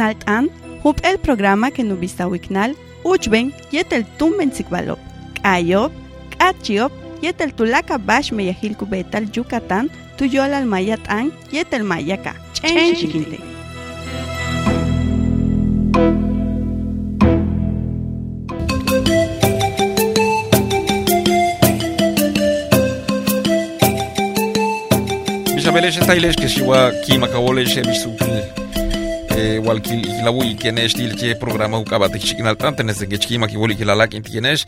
nalt'an hup el programa que nubista wiknal uchben yetel tumben sikbalop k'ayop k'achiop yetel tulaka bash meyahilku betal yucatán tuyolal mayat'an yetel mayaka ch'en xikinte Isabelesh stailesh que shiwa kima kawolesh bisutil eh walkil ilawi kenesh E, walkilawu ikenesh tilche programa ukabatik chiknaltante nesengechki makiwuli kilalak intikenesh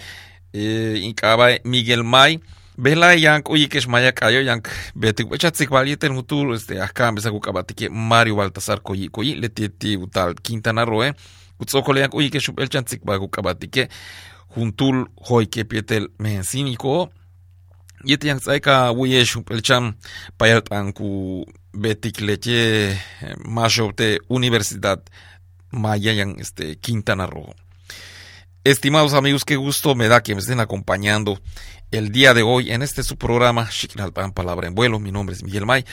e, inkaba Miguel May Bela yank oye kes maya kayo yank betik wechatsik valieten hutur este acá empezó a cabatique Mario Baltasar koyi koyi le tieti utal Quintana Roo eh utzoko leyank oye kes el chatsik bago cabatique juntul hoy que pietel mensiniko yete yank saika wuye shup el cham payat anku anku betik leche de Universidad Maya yang este Quintana Roo. Estimados amigos, qué gusto me da que me estén acompañando el día de hoy en este su programa Chiquinalpan Palabra en Vuelo. Mi nombre es Miguel May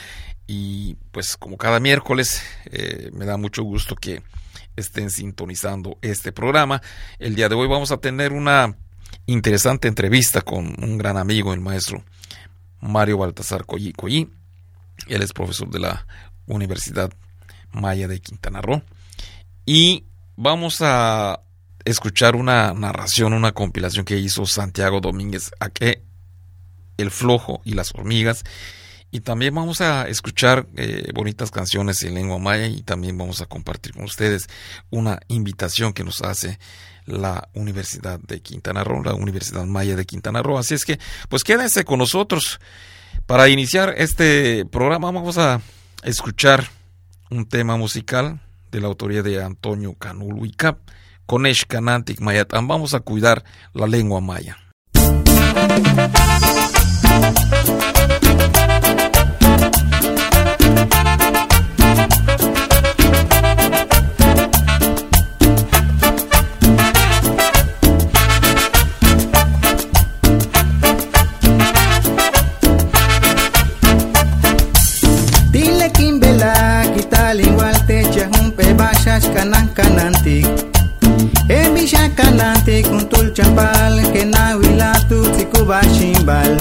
y pues como cada miércoles eh, me da mucho gusto que estén sintonizando este programa. El día de hoy vamos a tener una interesante entrevista con un gran amigo, el maestro Mario Baltasar Coyi Coyi. Él es profesor de la Universidad Maya de Quintana Roo. Y vamos a escuchar una narración, una compilación que hizo Santiago Domínguez, a que El Flojo y las Hormigas. Y también vamos a escuchar eh, bonitas canciones en lengua maya y también vamos a compartir con ustedes una invitación que nos hace la Universidad de Quintana Roo, la Universidad Maya de Quintana Roo. Así es que, pues quédense con nosotros. Para iniciar este programa vamos a escuchar un tema musical de la autoría de Antonio Canul Cap con Canantic Mayatán. Vamos a cuidar la lengua maya. Kanan kanantik Emisha kanantik untul champal que na wilatu tikuba shimbal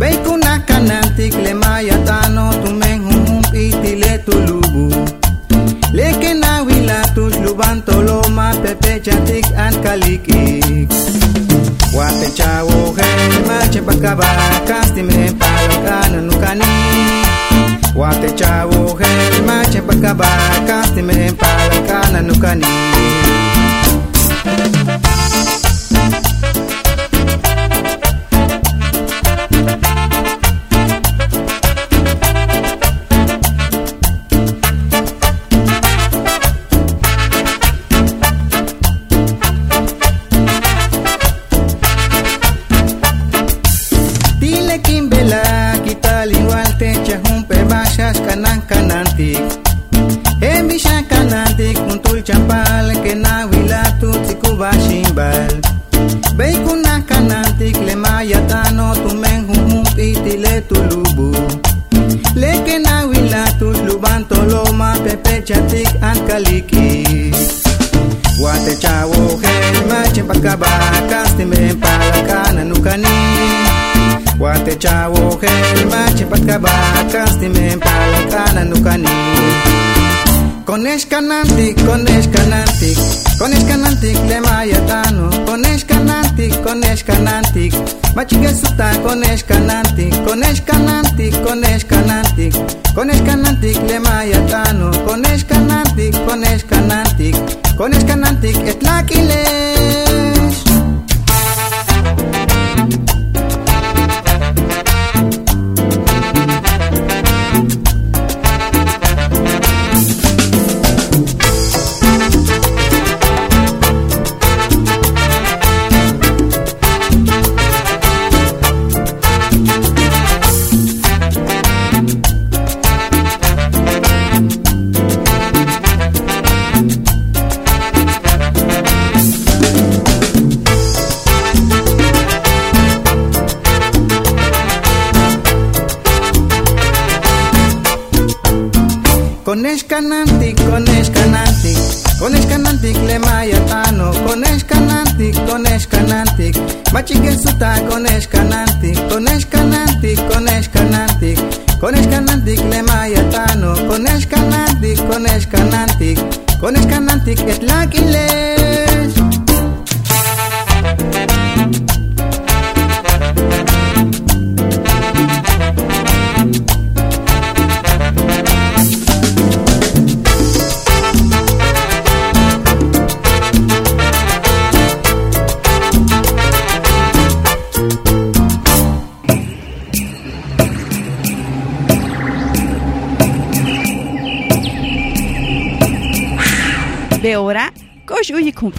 Beikuna kanantik le mayatano tumen hum pitile tulubu Leke na wilatu luban toloma pepe chatik an kalikik Wate chawo hey mache bakaba kastime palo kananukani Wate chavo hel mache pakaba kasti me pala kana nukani Dile kimbela kanantik Emisha kanantik kuntul champal que na wilatu tikuba shimbal. Beikuna kanantik le mayatano tumen humum itile tulubu. Leke na wilatu luban toloma pepe chatik ankaliki. Wate chavo hel mache pakaba kastime palakana nukani Wate chavo hel mache pakaba kastime palakana nukani Konesh kanantik, konesh kanantik Konesh kanantik le mayatano Konesh kanantik, konesh kanantik Machige suta konesh kanantik Konesh kanantik, konesh kanantik Konesh kanantik le mayatano Konesh kanantik, konesh kanantik Konesh kanantik etlakilesh Κονές κανάντι, κονές κανάντι Κονές κανάντι, κλεμάει απάνω Κονές κανάντι, κονές κανάντι Μάτσιγκες του τα κονές κανάντι Κονές κανάντι, κονές κανάντι Κονές κανάντι, κλεμάει απάνω Κονές κανάντι, κονές κανάντι Κονές κανάντι, ετλάκιλε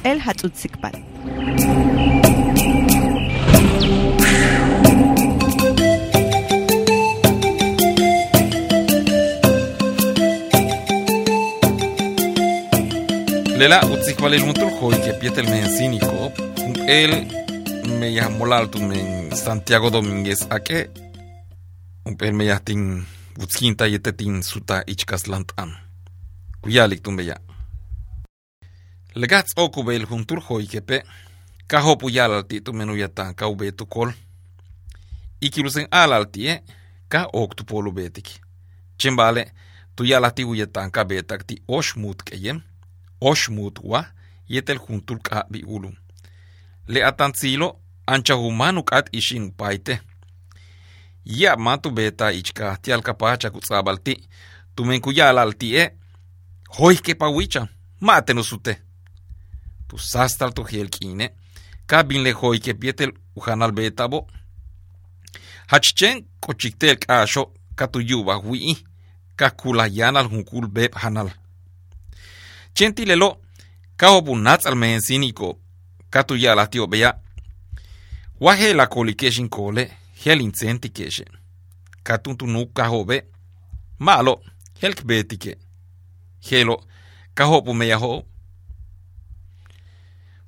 uyi kumpel hatzutsikpal. Lela utzikvalel muntul hoy que pietel men cínico, él me llamó alto men Santiago Domínguez a que pel me yatin utzkinta yetetin suta ichkas lantan. Kuyalik tumbeya. Legats okubel juntur hoy que pe kaho puyal alti tu menu yatan ka ube tu kol. Ikilusen al alti e ka ok tu polu betik. Chembale tu yalati uyatan ka betak ti oshmut keyem. Oshmut wa yetel juntur ka bi ulum. Le atanzilo ancha humanu kat ishin paite. Ya matu beta ichka ti alkapacha kutsabalti. Tumen kuyal alti e. Hoy que του σάσταλτου χελκίνε, κάμπιν λεχόι και πιέτελ ουχανάλ μπέταβο, χατστσέν κοτσικτέλ κάσο κατου γιούβα γουί, κακουλαγιάν αλ χουκούλ μπέπ χανάλ. Τσέν τι λελό, κάο που νάτς αλ μενσίνικο, κατου γιάλα τι ομπέα, Wahe la kolikeshin kole, helin tsenti keshe. Katun tu nuk kahobe, malo, helk betike. Helo, kahopu meyaho,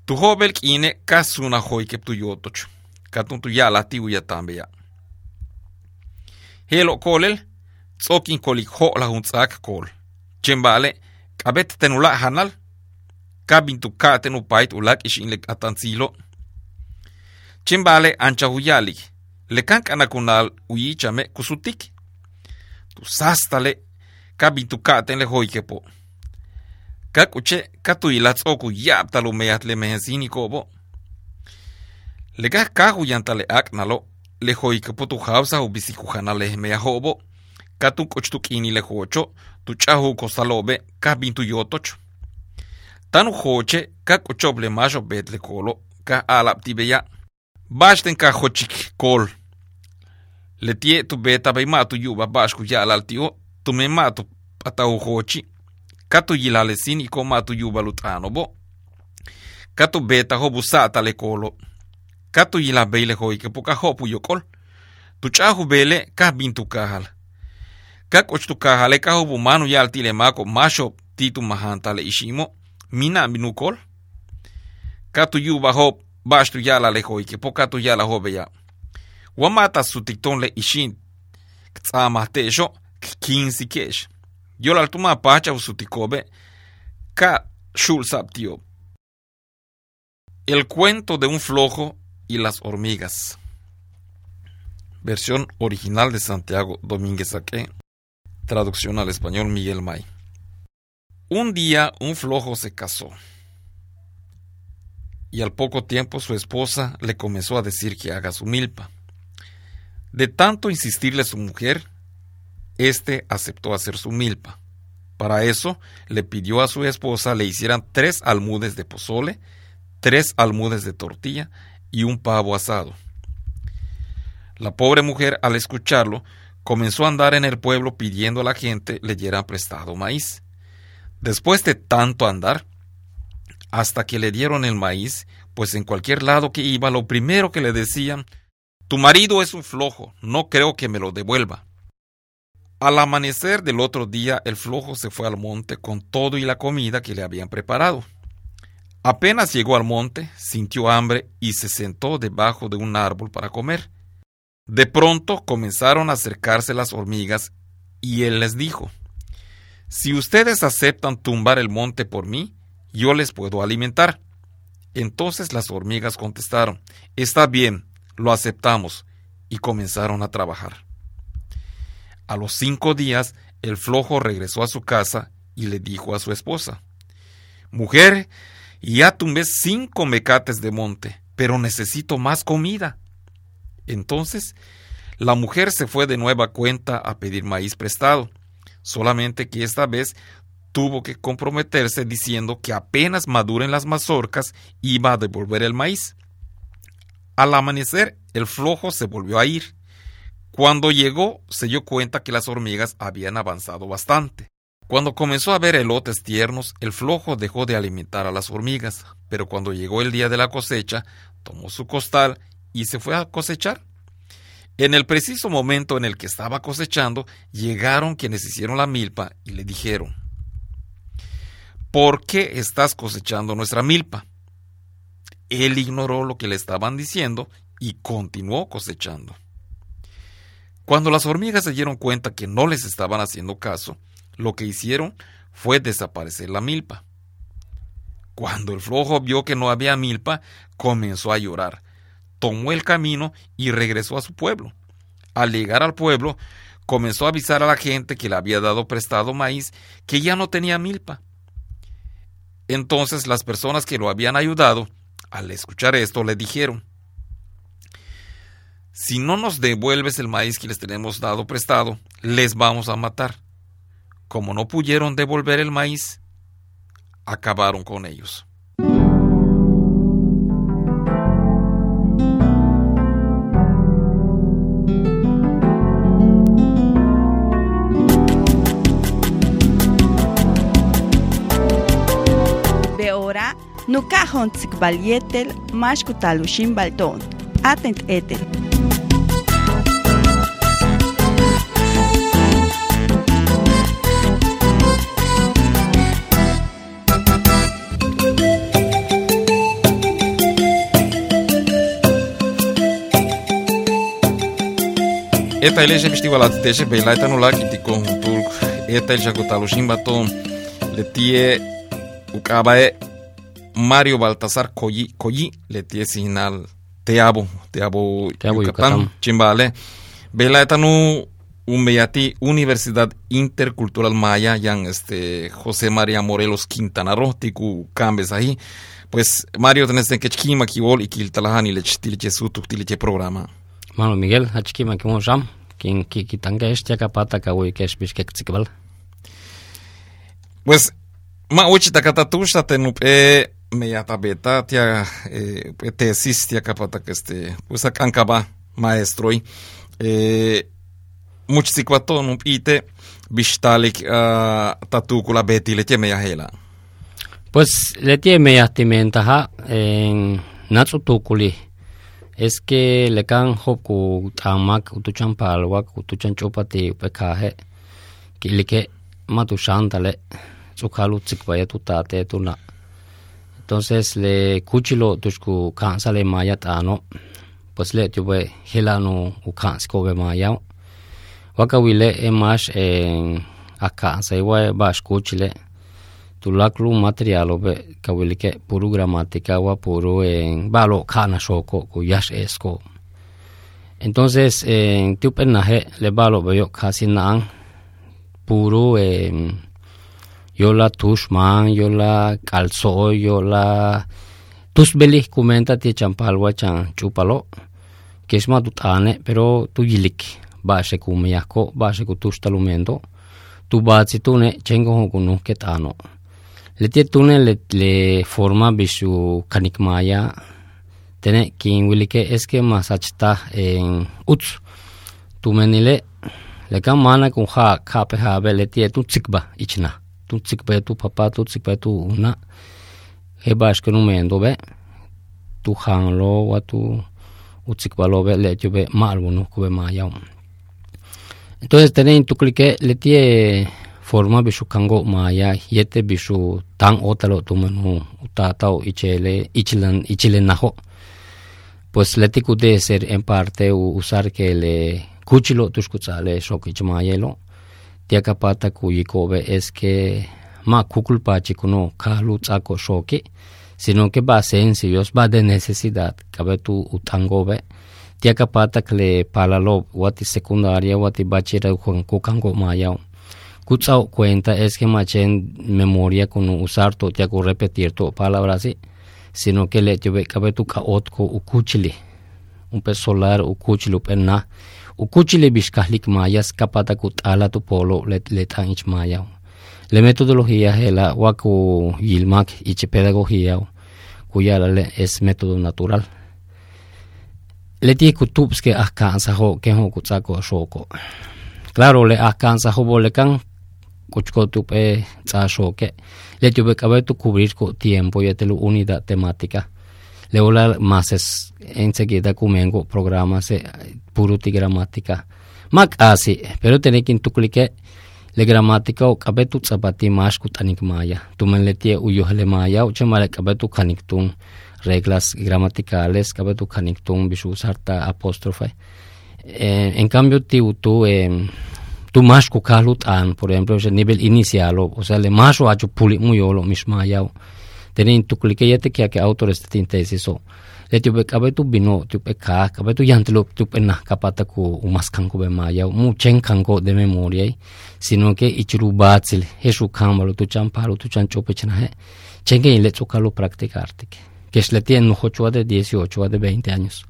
Του Χόμπελκ είναι κάσουνα χόικεπ του γιώτοτς. Κατούν του γιάλα τι ουια τάμπια. Χέλο κόλελ, τσόκιν κολικ χόλαχουν τσάκ κόλ. Τσεμπάλε, καπέτ τενουλά χανάλ, κάμπιν του κάτεν ουπάιτ ουλάκ ίσιν λεκ αταντσίλο. Τσεμπάλε αντσαγουγιάλικ, λεκάν κανακουνάλ ουίτσαμε κουσουτίκ. Του σάσταλε, κάμπιν του κάτεν λεχόικεπο. Κάκουτσε katuila tz'oku ya'ptalo meyaj tle mejensiniko'po lekaj kaju yantale ak'nalo lejoykepo tujawsaju bisikujana meyajo'po katun k'ochtuk'ini lejocho tuch'aju kosalo'be kaj bintuyotoch tanu joche kaj k'ochople maxo betlekolo kaj alaptibeya' baxten kaj jochikkol letie tu betabay ma' tuyu'baj ba'ax kuya'lal ti'o tumey ma' tu p'atajujochi katu yilale sin iko matu yubalu bo. Katu beta ho busa atale kolo. Katu yila beile ho puka ho puyokol. Tu chahu bele kah bintu kahal. Kak ochtu kahale ka ho bumanu yal tile mako masho titu mahantale ishimo. Mina minukol. Katu yuba ho bashtu yala leho ike po katu yala ho. Ya. Wamata su tikton le ishin. Kitsama tesho kikinsi kesh. Yola altuma pacha su tikobe ka shul saptio El cuento de un flojo y las hormigas. Versión original de Santiago Domínguez Aque. Traducción al español Miguel May. Un día un flojo se casó. Y al poco tiempo su esposa le comenzó a decir que haga su milpa. De tanto insistirle su mujer, éste aceptó hacer su milpa. Para eso le pidió a su esposa le hicieran tres almudes de pozole, tres almudes de tortilla y un pavo asado. La pobre mujer, al escucharlo, comenzó a andar en el pueblo pidiendo a la gente le dieran prestado maíz. Después de tanto andar, hasta que le dieron el maíz, pues en cualquier lado que iba, lo primero que le decían, tu marido es un flojo, no creo que me lo devuelva. Al amanecer del otro día, el flojo se fue al monte con todo y la comida que le habían preparado. Apenas llegó al monte, sintió hambre y se sentó debajo de un árbol para comer. De pronto comenzaron a acercarse las hormigas y él les dijo, Si ustedes aceptan tumbar el monte por mí, yo les puedo alimentar. Entonces las hormigas contestaron, está bien, lo aceptamos, y comenzaron a trabajar. A los cinco días, el flojo regresó a su casa y le dijo a su esposa, Mujer, ya tumbé cinco mecates de monte, pero necesito más comida. Entonces, la mujer se fue de nueva cuenta a pedir maíz prestado, solamente que esta vez tuvo que comprometerse diciendo que apenas maduren las mazorcas iba a devolver el maíz. Al amanecer, el flojo se volvió a ir. Cuando llegó, se dio cuenta que las hormigas habían avanzado bastante. Cuando comenzó a ver elotes tiernos, el flojo dejó de alimentar a las hormigas, pero cuando llegó el día de la cosecha, tomó su costal y se fue a cosechar. En el preciso momento en el que estaba cosechando, llegaron quienes hicieron la milpa y le dijeron, ¿por qué estás cosechando nuestra milpa? Él ignoró lo que le estaban diciendo y continuó cosechando. Cuando las hormigas se dieron cuenta que no les estaban haciendo caso, lo que hicieron fue desaparecer la milpa. Cuando el flojo vio que no había milpa, comenzó a llorar. Tomó el camino y regresó a su pueblo. Al llegar al pueblo, comenzó a avisar a la gente que le había dado prestado maíz que ya no tenía milpa. Entonces las personas que lo habían ayudado, al escuchar esto, le dijeron, si no nos devuelves el maíz que les tenemos dado prestado, les vamos a matar. Como no pudieron devolver el maíz, acabaron con ellos. No cajon tzikbalietel, mashkutalushim balton. Atent etel. Que te com turco. Eta ele já gotalo shimbaton le tie o caba é Mario Baltasar Coyi Coyi le tie sinal teabo teabo Yucatán. chimbale. Bela eta no Umeyati Universidad Intercultural Maya yang este José María Morelos Quintana Roo tiku cambes ahí. Pues Mario tenés que chkima kiwol y kiltalahani le chtiliche su tuktiliche programa. Mano Miguel, achki ma kimo jam, kin ki kitanga este kapata ka woi kesh bish kek tsikbal. Pues, ma uchi takatatusha tenupe me yatabeta tia eh, tesis tia kapata que este, pues akankaba maestro y eh, much sikwato nupite bistalik uh, tatukula betile me yahela. Pues le tie me yahtimentaha en natsu tukuli. Es que le kan hop ku tamak utuchan palwak utuchan chopati upekahe. Kilike matu shantale tsukalu tsikbaya tu tate tu na. Entonces le kuchilo tushku kansale maya tano. Pues le tube helano u kanskobe maya. Waka wile e mash en akansa iwa bash kuchile. Tulaklu materialo be kawilike puru gramática wa puru en balo kana shoko ku yash esko. Entonces en tupenaje le balo be yo casi nang puru en yo la tushman yo la calzo yo la tusbeli comenta ti champalwa chan chupalo que es matutane pero tu yilik bashe kumiyako bashe ku tushtalumento tu bazi tune chengo kunu ketano le tie tune le, le forma bisu kanikmaya tene kin wilike eske masachta en uts tu menile le kam mana kun ha kha pe ha be le tie tu tsikba ichna tu tsikba tu papa tu tsikba tu una he bash kunu mendo be tu hang lo wa tu utsikba lo be le be mal bunu ku be ma entonces tenen tu clique le tie forma bisu kango maya yete bisu tang otalo tumanu utatao ichele ichilan ichilen naho. Pues le de ser en parte usar que le kuchilo tushkutsale shokichmayelo tia kapata kuyikobe es que ma kukulpachi kuno kahlu tsako shoki, sino que va va de necesidad, cabe tu utangobe, tia kapata kle palalo, wati secundaria, wati bachira kukango mayao. Kutsao cuenta es que machen memoria con usar to, tia repetir to palabras, sino que le tuve cabe tu kaotko ukuchili, un pe solar ukuchili, un pe na, ukuchili bishkahlik mayas kapata kut ala tu polo let letan ich mayao. Le metodología hela waku yilmak ich pedagogía cuya le es método natural. Le ti kutups que alcanza ho que ho kutsako shoko. Claro le alcanza ho bolekan kuchko tupe tsa shoke. Le tuve que tu cubrir con tiempo y telu unidad temática. Le hola más enseguida comengo programas puro ti gramática. Mak así, pero tiene que intuclique le gramática o kabetu tsapati mash kutanik maya. Tumen le tie uyo le maya o chemale kabetu kanik tun reglas gramaticales kabetu kanik tun bishu sarta apóstrofe. Eh, en cambio ti utu eh, tu mash kukalut an, por ejemplo, ese nivel inicial, o sea, le mash o acho puli muy olo mishmaya. Tenin tu clique yete que que autores de tesis o le tupe kabe tu bino tupe ka kabe tu yantelo tupe na kapata ku umas kanko be maya mu chen kanko de memoria sino que ichiru batsil hesu kamalo tu champalo tu chanchope chana he chenge ile chukalo practicarte que es le tiene ocho de 18 de 20 años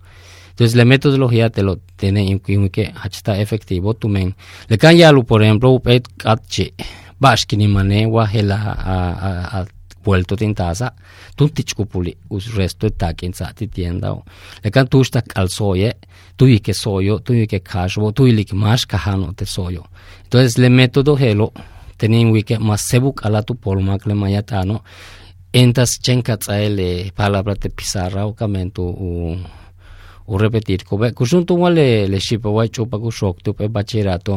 entonces la metodología te lo tiene en que está efectivo tu men. Le kan yalu por ejemplo upet katche bashkini mane wa hela a, a, vuelto tintasa tuntich kupuli us resto takin sa ti tiendao le kan tu sta calzoye tu y que soyo tu y que cashbo tu y que más cajano te soyo. Entonces le método helo tenin wike mas sebuk ala tu polmak le mayatano entas chenka tsaele palabra te pizarra o kamento u repetir ko be kusuntu wale le shipa wa chupa ku shok tu pe bacherato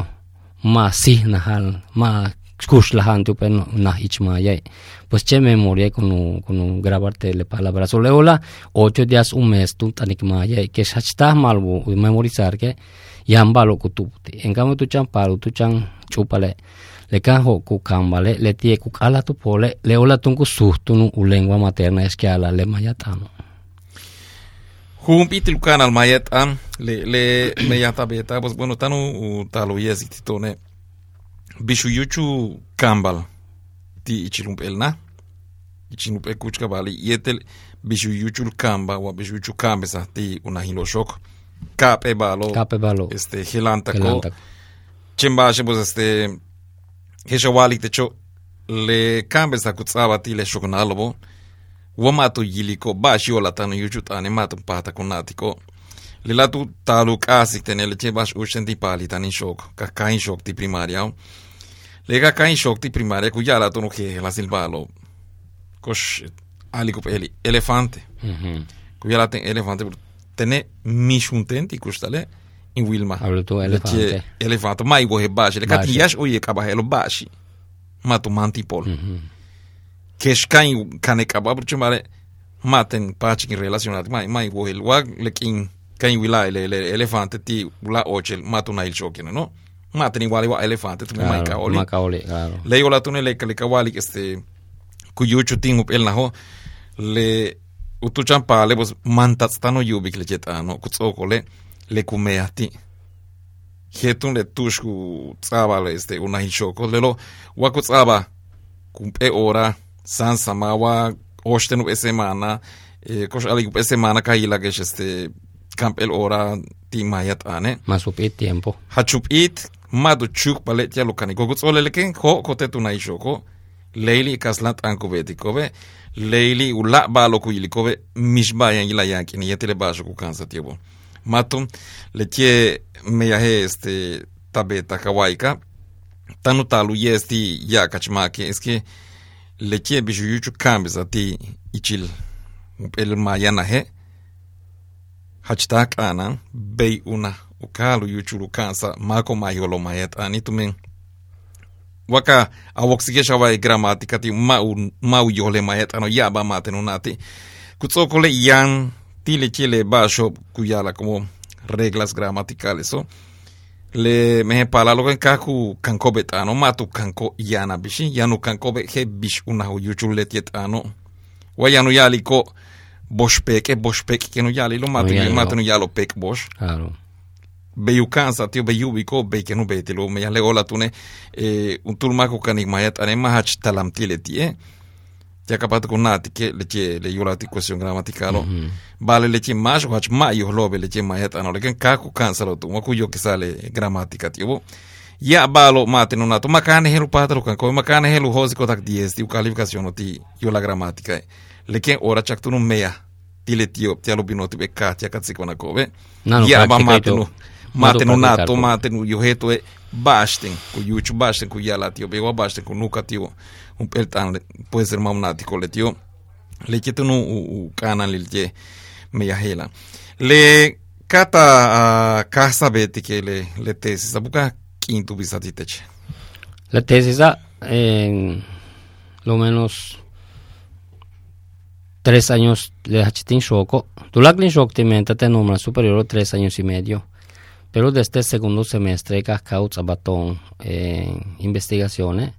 ma si nahal ma skush lahan tu pe na ichma yai pues che memoria con con grabarte le palabras o leola ocho días un mes tu tanik ma yai que shachta malbu memorizar que yamba lo kutuputi en cambio tu chan palu tu chan chupale le kan ho ku kambale le tie ku kala tu pole le ola tunku suhtu nu u lengua materna es que ala le mayatano kumpitilkana majetan ah, le, le mejatabeta, pues bueno, tanu u talu jezi titone. Bishu yuchu kambal ti ichilump elna. Ichinup ekuchka bali yetel bishu yuchul kamba wa bishu yuchu kambesa ti unahilo shok. Kape balo. Kape balo. Este, helantako. Helantako. Chembashe, pues este, heshawalik techo le kambesa kutsaba ti le shoknalobo. Helantako. wamaatu yiliko baashiyo latano yuchut animaatum paata kunaatiko lilatu talu kaasikten ele chebash ushenti paalitani shok kakain shok ti primaria le kakain shok ti primaria ku yalatunu la silbalo kosh alikup eli elefante mm-hmm. ku elefante tene mishuntenti kushtale in Wilma. Għablu tu elefante. Elefante, ma jgħu hibbaxi, li kati jax u jgħu kabaħelu baxi. Ma. Mm -hmm kexkan kanek'ab'a prächu mare maten pachkin relacionat ma ma wojel wa lekin kan wila el, el elefante ti la ochel matuna il chokina no? Maten igual igual elefante tu claro, maikaoli. maikaoli claro. Le digo la tunele que le kawali este kuyuchu tin up el naho le utu champale pues mantatstano yubik le chetano kutsokole le kumeati jetun le tushku tsaba este una hinchoko lelo wakutsaba kumpe ora Sansa Mawa oștenu esemana e, kosh aligu esemana kahilagesh este campel ora ti mayat ane. Masupit tiempo. Hachupit maduchuk paletia lukani kokuts oleleken ho kotetu naishoko leili kaslat ankubetikove leili ula baloku ilikove mishbayan ilayanki ni yetile bashoku kansa tiobo matum letie meyahe este tabeta kawaika. Tanu talu yesti yakachmaki es que le tie bishu yuchu kambi ti ichil el mayana he. Hachta kana bei una ukalu yuchuru kansa mako mayolo mayet. Ani tumen waka awoksike shawai gramatika ti mau mau yole mayet. Ano yaba matenunati kutsokole yan tile chile basho kuyala como reglas gramaticales so le mehe pala lo kaku kanko betano matu kanko yana bishi yanu kanko be he bish una hu yuchule tietano wa yanu yali ko bosh peke bosh peke que no yali lo matu yali matu lo. no yalo pek bosh Claro. be yu kansa tio be yu biko be que no be te lo me yale ola tune eh un tulma ko kanik mayat ane mahach talam tile tie ya kapat ko nati ke leche le yola ti cuestión gramaticalo vale leche más o hach ma yo lobe leche mayat ano le kan kaku kansa lo tu mo ku yo que sale gramática tio ya balo mate no nato makane helu patalo kan ko makane helu hosi ko tak 10 ti calificación ti yo la gramática le ken ora chak tu no mea ti le tio ti alo binoti be ka ti akatsi ko na ko be No, no, ya ba practica mate ito. no mate no Modo nato practicar, mate no yo heto e basten ku yuchu basten ku yala tio be wa basten ku nuka tio un peltan puede ser mamnatico le tio le chetu no u, kana le me hela le kata uh, casa beti que le le tesi sabuka quinto bisatiteche La tesis ah, en lo menos tres años le hachitin shoko. Tu la klin shok timenta te número superior a tres años y medio. Pero desde el segundo semestre ka kaut abaton en investigaciones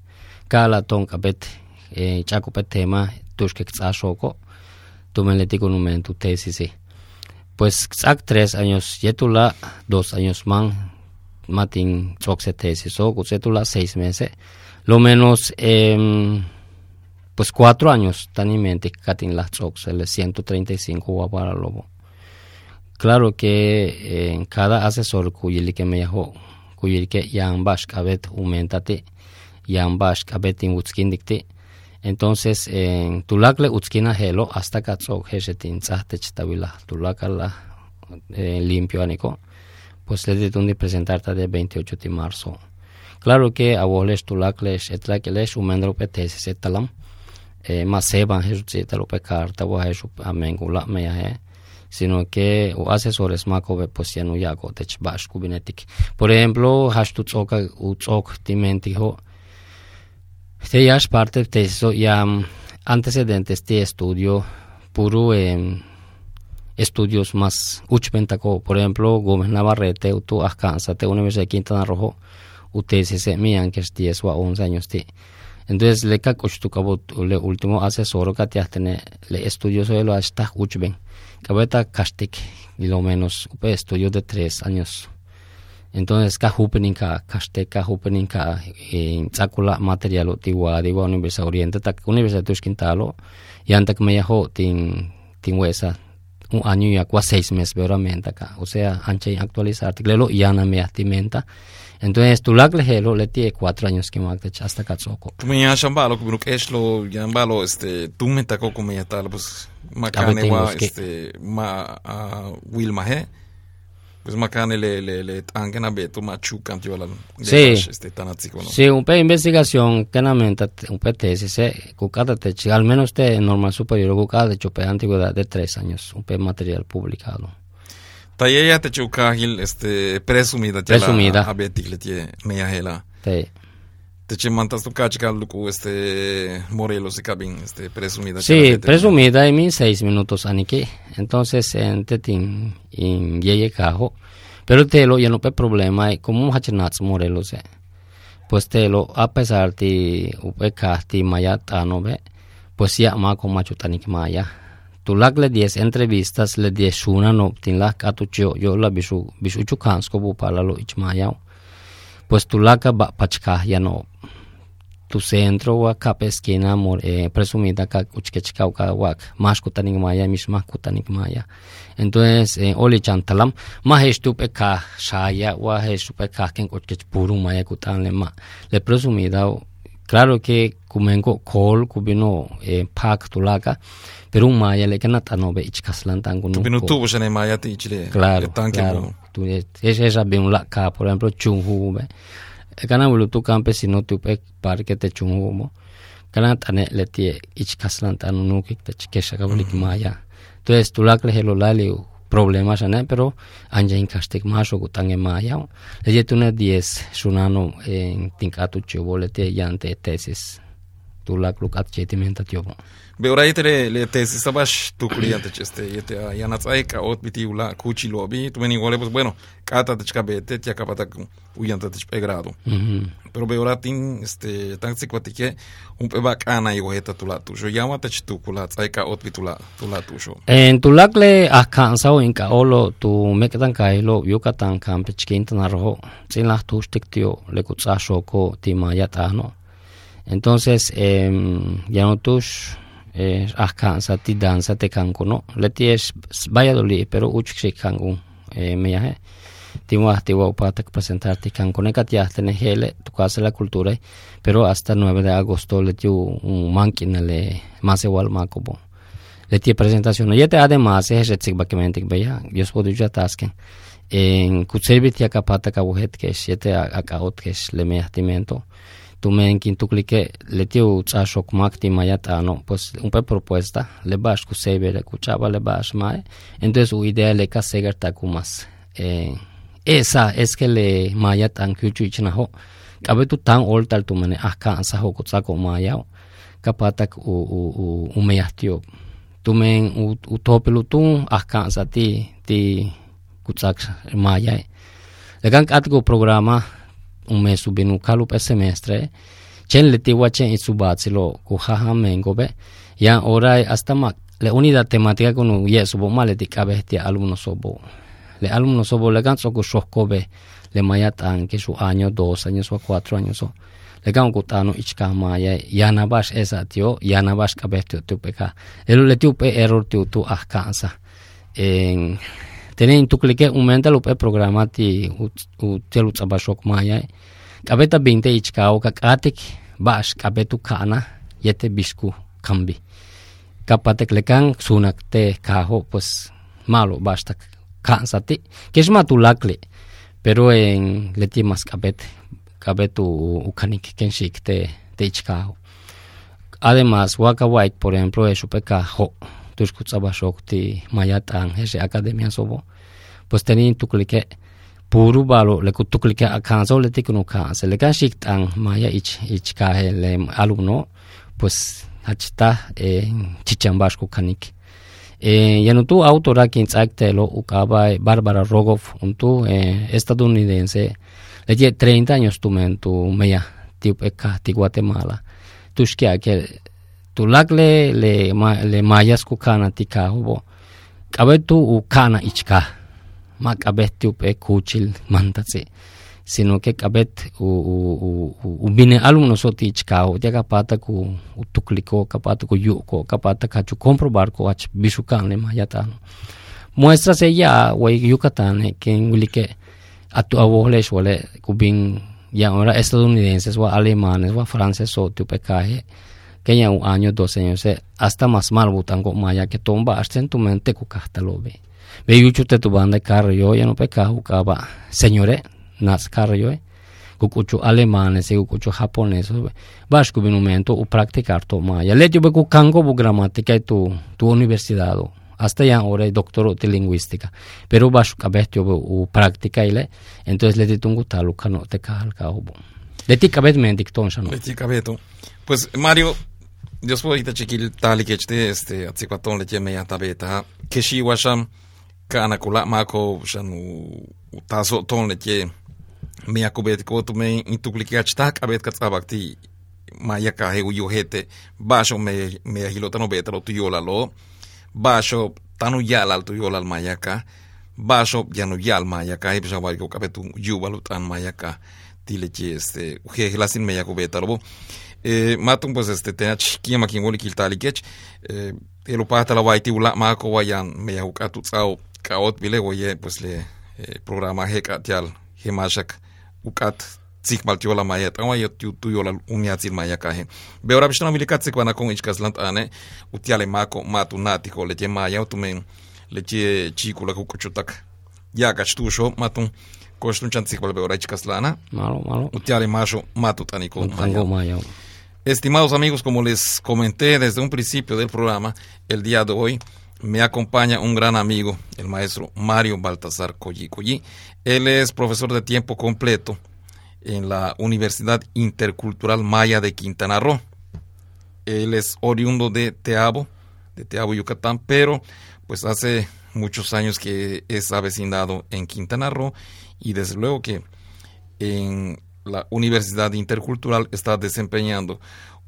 kala ton kabet eh, chako pe tema tushke tsa shoko. Tu me le digo numen tu tesis sí. Pues exact tres años, yetula dos años man, matin tsokse tesis, o kutsetula seis meses. Lo menos, em, pues cuatro años, tan en mente, katin la tsokse, el 135 guapara lobo. Claro que eh, en cada asesor kuyili que me yaho, kuyili que yan bash kabet aumentate, yan bash kabet in utskindikte, entonces, en tulakle utskina helo hasta katsok heshetin tzahte chitawila tulakala eh, limpio aniko, pues le de presentarte de 28 de marzo. Claro que aboles tulakles etlakeles umendro petesis etalam, eh, más seban jesu tzitalo pe carta wa jesu amengula meya he, sino que o asesores makobe pues ya no tech bash kubinetik. Por ejemplo, hashtu tzoka utzok timentiho, Es parte de eso, ya mm, antecedentes de estudio, puro em, estudios más uchventako, por ejemplo, Gómez Navarrete, tu Arkansas, te Universidad de Quintana Roo, se mían que es 10 o 11 años de. Entonces, le ka tu cabo le último asesor que te tiene le estudios de lo hasta uchven. Cabeta castic, y lo menos, pues, estudio de 3 años. Entonces, ka hupening ka, kaste ka hupening ka, in tsakula material tiwa diwa Universidad Oriente, tak Universidad Tuskintalo, yan tak me yaho tin, tin wesa, un año ya kwa seis meses veramente acá, o sea, anche actualizar, lelo yana me menta. Entonces, tu lag lehelo le tiene cuatro años que me hasta tu me ya shambalo ku nuk eslo yambalo este tu me tako ku me ya tal pues boske. este ma uh, Wilma he pues makane le le le tangena beto machu cantio la Sí. este tanatsiko no Sí, un pe investigación que na menta, un pe tesis, eh, cucada te al menos te normal superior, cucada de chope antigüedad de tres años, un pe material publicado. Tayaya te chukahil este presumida Presumida. a betik le tie me ya hela Te, mantas tu kachikal luku este Morelos y cabin este presumida Sí, presumida en mis seis minutos aniki. Entonces, en tetin, en yeye cajo. Pero te lo, ya no hay problema, y como hachenats morelos, eh. Pues te lo, a pesar de upe kahti maya tanobe, pues ya ma con macho tanik maya. Tu lag le 10 entrevistas, le 10 shuna no, tin la katucho, yo la bisu, bisu chukansko bu pala lo ich maya. Pues tu lag ba pachka ya no, tu centro wa kap esquina mor eh, presumida ka uchkechka ka wak mas kutaning maya misma kutaning maya entonces eh, oli chantalam ma hestu pe ka shaya wa hestu pe ka ken uchkech puru maya kutan le ma le presumida claro que kumengo kol kubino eh, pak tulaka pero un maya le kana tanobe ichkaslan tangun tu binu tu shane maya ti Claro, claro. Tú es esa bien la ka, por ejemplo, chungu, ve. Kana bulu tu campesino tu pe parque te chungu mo. Kana tane le tie ich kaslan tanu nu kik te chikesha ka buli maya. Entonces tu la kle helo lali problemas ane, pero anja in kastek maso kutange maya. Le tu ne 10 sunano en tinkatu chubo le tie yante tesis. Tu tulak lukat chetimenta tiobo. Beora itere le te sabash tu cliente cheste yete ya na tsai ka ot biti ula kuchi lobi tu meni gole pues bueno kata te chkabete te akapata uyanta te pegrado. Pero beora tin este tan sikwatike un pe bacana y weta tula tu yo llama te tu kula tsai ka ot bitula tula tu sho. En tulak le akansa in ka olo tu meketan kai lo yucatan kampe chkinta na roho tsin la tu tio le kutsa shoko ti mayata no. Entonces, eh, ya no tush eh, ahkansa ti danza te kanko no. Leti es Valladolid pero uch si kanko eh, me yahe ti wa ti wa patak presentar ti kanko ne katia tene hele tu casa la cultura pero hasta 9 de agosto leti un mankin le más igual makobo leti presentación. Yete además es retsik bakamente beya dios podu ya tasken en kutserbi ti akapata ka wuhet ke siete akaot ke le me ahtimento tumen quinto clique le tiu shok makti mayata no pues un pe propuesta le bash ku sebe le kuchaba le bash mai entonces u idea le ka seger takumas. Eh esa es que le mayat an kyuchu ichna tan ol tal tu mane aka sa ho ku tsako maya kapatak u u u u meyatio tumen u u topelu tu aka sa ti ti kutsak maya le kan katko programa un mes subinu kalu pe semestre chen le tiwa chen isubatsilo ku haha mengo be ya ora hasta ma le unidad temática con ye subo male ti kabe ti alumno sobo le alumno sobo le ganso ku shokko be le mayatan que su año dos años o cuatro años o le gan ku tano ichka ma ya ya na bash esa tio ya na bash kabe ti tu peka el le tu pe error ti tu ahkansa en tenen tu clique un mental up programa ti u telu tsabashok maya kabeta binte ichkao ka katik bash kabetu kana yete bisku kambi kapatek lekang sunak te kaho pues malo basta kansati kesma tu lakle pero en leti mas kabet kabetu ukanik kenshik te te ichkao además waka white por ejemplo es upeka ho tushku tsabashok ti mayatan hese academia sobo pues tenin tuklike puru balo le kutuklike akanso le tikunu kanse le kan shiktang maya ich ich ka le alumno pues hachta eh, chichambas ku kanik eh, ya no tu autora quien tsakte lo ukaba Bárbara Rogov un tu eh, estadounidense le tiene 30 años tu men tu meya tipo eka ti Guatemala tu shkia que tu lakle le le mayas ku kana ti ka hubo kabetu u kana ichka ma kabet up e kuchil mantatse sino que kabet u u u u bine alum no soti ichkao ya kapata ku utukliko kapata ku yuko kapata kachu comprobar ko ach bisukan le mayatano muestra se ya we yucatán que ngulike atu awohles wale kubin ya ahora estadounidenses o alemanes o franceses o tu pecaje que ya un año dos años hasta más mal butango maya que tomba hasta en tu mente ku kahtalobe be yuchu te tu banda carro yo ya no pe ka ba señore nas carro yo kukuchu alemanes e kukuchu japones bash ku momento u practicar to ma ya le yo be ku kango bu gramática tu tu universidad hasta ya ahora doctor de lingüística. Pero bash ka bet yo u práctica ile entonces le titungu talu kano te kal ka obo le ti kabet men dikton shano le ti kabeto pues Mario Ita chiquil tali que este atzikwaton le tabeta que shi washam kana kula mako shanu taso ton le ke me akubet ko tu me maya basho me me hilota no betro tu yola lo basho tanu yala tu yola al basho yanu yal maya ka he bishawari ko kabetu yubalu tan maya ka tile ke este hilasin me eh matung pues este tenach kima kin woli kiltali kech eh elo pata la waiti ula mako wayan me yakukatu tsao kaot bile oye pues le eh, programa he katial he mashak ukat tsik mal tiola maya tawa yo tu tu yola unya tsil maya ka he be ora bishna mili katsik wana kong ichkas lant ane utiale mako matu nati ko le maya tu men le che chiku la kukuchutak ya kachtu sho matun koshtun chantsik bal be ora ichkas lana malo malo utiale masho matu taniko maya, maya. Estimados amigos, como les comenté desde un principio del programa, el día de hoy me acompaña un gran amigo, el maestro Mario Baltasar Colli. Él es profesor de tiempo completo en la Universidad Intercultural Maya de Quintana Roo. Él es oriundo de Teabo, de Teabo, Yucatán, pero pues hace muchos años que es avecinado en Quintana Roo y desde luego que en la Universidad Intercultural está desempeñando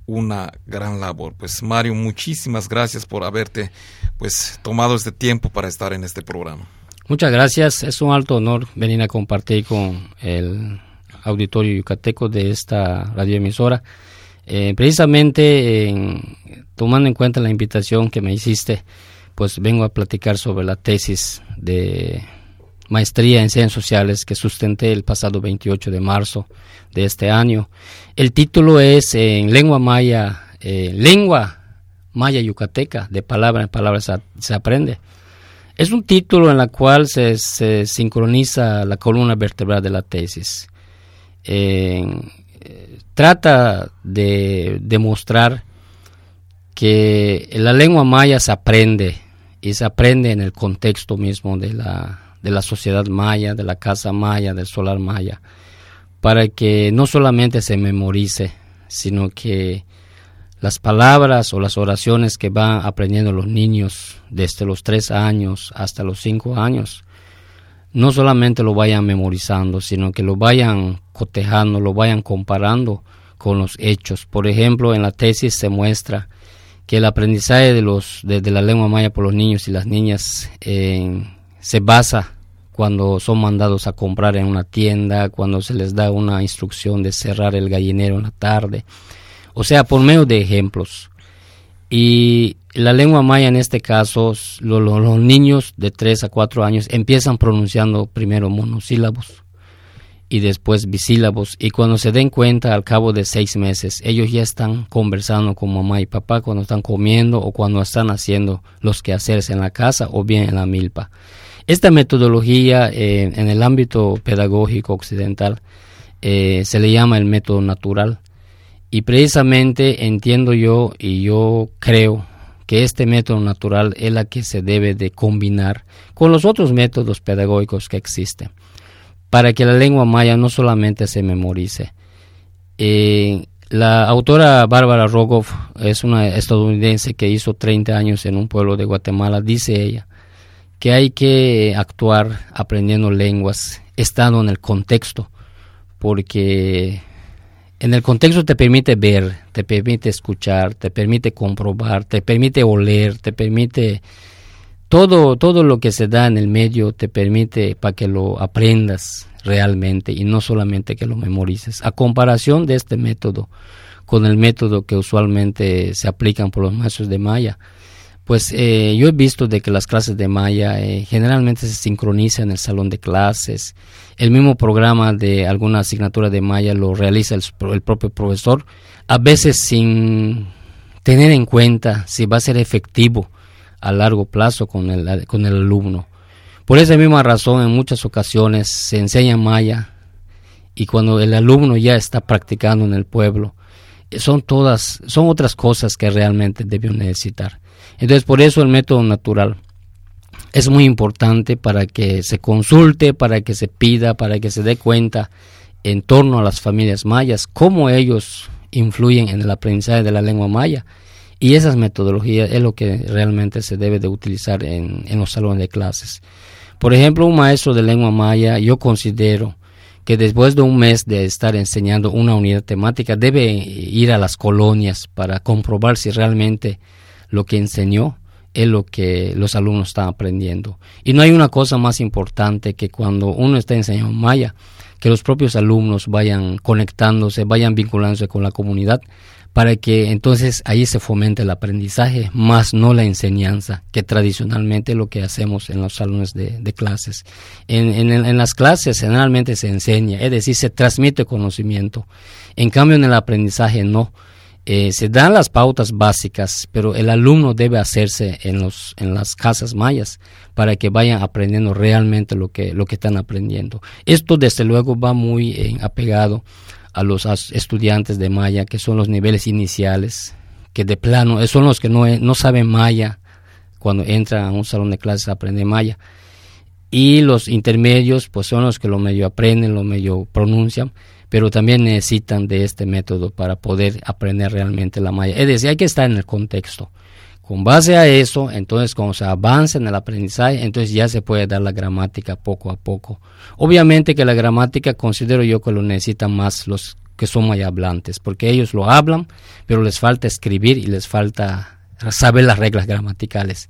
una gran labor. Pues Mario, muchísimas gracias por haberte pues tomado este tiempo para estar en este programa. Muchas gracias, es un alto honor venir a compartir con el auditorio yucateco de esta radioemisora. Eh, precisamente tomando en cuenta la invitación que me hiciste, pues vengo a platicar sobre la tesis de maestría en ciencias sociales que sustenté el pasado 28 de marzo de este año. El título es en lengua maya, eh, lengua maya yucateca, de palabra en palabra se, aprende. Es un título en el cual se, sincroniza la columna vertebral de la tesis. trata de demostrar que la lengua maya se aprende y se aprende en el contexto mismo de la, de la sociedad maya, de la casa maya, del solar maya, para que no solamente se memorice, sino que las palabras o las oraciones que van aprendiendo los niños desde los tres años hasta los cinco años, no solamente lo vayan memorizando, sino que lo vayan cotejando, lo vayan comparando con los hechos. Por ejemplo, en la tesis se muestra que el aprendizaje de, los, de, la lengua maya por los niños y las niñas se basa cuando son mandados a comprar en una tienda, cuando se les da una instrucción de cerrar el gallinero en la tarde, o sea, por medio de ejemplos. Y la lengua maya en este caso, los niños de 3 a 4 años empiezan pronunciando primero monosílabos y después bisílabos y cuando se den cuenta al cabo de seis meses ellos ya están conversando con mamá y papá cuando están comiendo o cuando están haciendo los quehaceres en la casa o bien en la milpa. Esta metodología eh, en el ámbito pedagógico occidental eh, se le llama el método natural y precisamente entiendo yo y yo creo que este método natural es la que se debe de combinar con los otros métodos pedagógicos que existen para que la lengua maya no solamente se memorice. Eh, la autora Bárbara Rogoff es una estadounidense que hizo 30 años en un pueblo de Guatemala, dice ella, que hay que actuar aprendiendo lenguas, estando en el contexto, porque en el contexto te permite ver, te permite escuchar, te permite comprobar, te permite oler, te permite todo, todo lo que se da en el medio te permite para que lo aprendas realmente y no solamente que lo memorices. A comparación de este método con el método que usualmente se aplican por los maestros de Maya, pues eh, yo he visto de que las clases de Maya eh, generalmente se sincronizan en el salón de clases. El mismo programa de alguna asignatura de Maya lo realiza el, propio profesor, a veces sin tener en cuenta si va a ser efectivo a largo plazo con el, con el alumno. Por esa misma razón, en muchas ocasiones se enseña maya y cuando el alumno ya está practicando en el pueblo, eh, son todas, son otras cosas que realmente debió necesitar. Entonces, por eso el método natural es muy importante para que se consulte, para que se pida, para que se dé cuenta en torno a las familias mayas, cómo ellos influyen en el aprendizaje de la lengua maya y esas metodologías es lo que realmente se debe de utilizar en, los salones de clases. Por ejemplo, un maestro de lengua maya, yo considero que después de un mes de estar enseñando una unidad temática debe ir a las colonias para comprobar si realmente lo que enseñó es lo que los alumnos están aprendiendo. Y no hay una cosa más importante que cuando uno está enseñando maya, que los propios alumnos vayan conectándose, vayan vinculándose con la comunidad para que entonces ahí se fomente el aprendizaje, más no la enseñanza, que tradicionalmente es lo que hacemos en los salones de, clases. En, las clases generalmente se enseña, es decir, se transmite conocimiento. En cambio, en el aprendizaje no. Eh, se dan las pautas básicas, pero el alumno debe hacerse en, los, en las casas mayas para que vayan aprendiendo realmente lo que, lo que están aprendiendo. Esto desde luego va muy eh, apegado a los estudiantes de Maya, que son los niveles iniciales, que de plano eh, son los que no, no saben Maya cuando entran a un salón de clases a aprender Maya. y los intermedios pues son los que lo medio aprenden, lo medio pronuncian, pero también necesitan de este método para poder aprender realmente la maya. Es decir, hay que estar en el contexto. Con base a eso, entonces cuando se avanza en el aprendizaje, entonces ya se puede dar la gramática poco a poco. Obviamente que la gramática considero yo que lo necesitan más los que son maya hablantes, porque ellos lo hablan, pero les falta escribir y les falta saber las reglas gramaticales.